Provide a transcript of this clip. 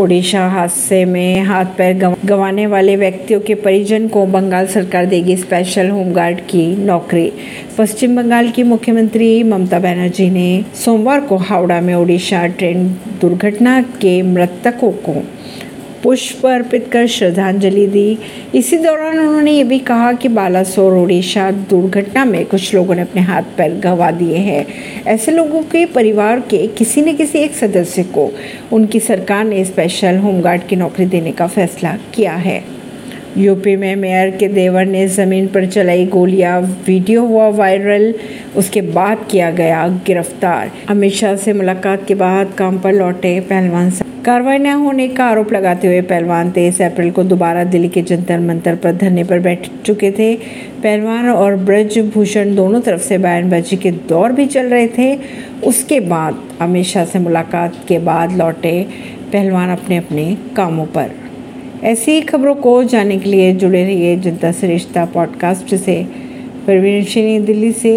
ओडिशा हादसे में हाथ पैर गंवाने वाले व्यक्तियों के परिजन को बंगाल सरकार देगी स्पेशल होमगार्ड की नौकरी। पश्चिम बंगाल की मुख्यमंत्री ममता बनर्जी ने सोमवार को हावड़ा में ओडिशा ट्रेन दुर्घटना के मृतकों को पुष्प अर्पित कर श्रद्धांजलि दी। इसी दौरान उन्होंने ये भी कहा कि बालासोर ओडिशा दुर्घटना में कुछ लोगों ने अपने हाथ पैर गंवा दिए हैं। ऐसे लोगों के परिवार के किसी न किसी एक सदस्य को उनकी सरकार ने स्पेशल होमगार्ड की नौकरी देने का फैसला किया है। यूपी में मेयर के देवर ने ज़मीन पर चलाई गोलियाँ, वीडियो हुआ वायरल, उसके बाद किया गया गिरफ़्तार। अमित शाह से मुलाकात के बाद काम पर लौटे पहलवान कार्रवाई न होने का आरोप लगाते हुए पहलवान तेईस अप्रैल को दोबारा दिल्ली के जंतर मंतर पर धरने पर बैठ चुके थे। पहलवान और ब्रजभूषण दोनों तरफ़ से बयानबाजी के दौर भी चल रहे थे। उसके बाद अमित शाह से मुलाकात के बाद लौटे पहलवान अपने अपने कामों पर। ऐसी खबरों को जानने के लिए जुड़े रहिए जनता सरिश्ता पॉडकास्ट से। परवीन दिल्ली से।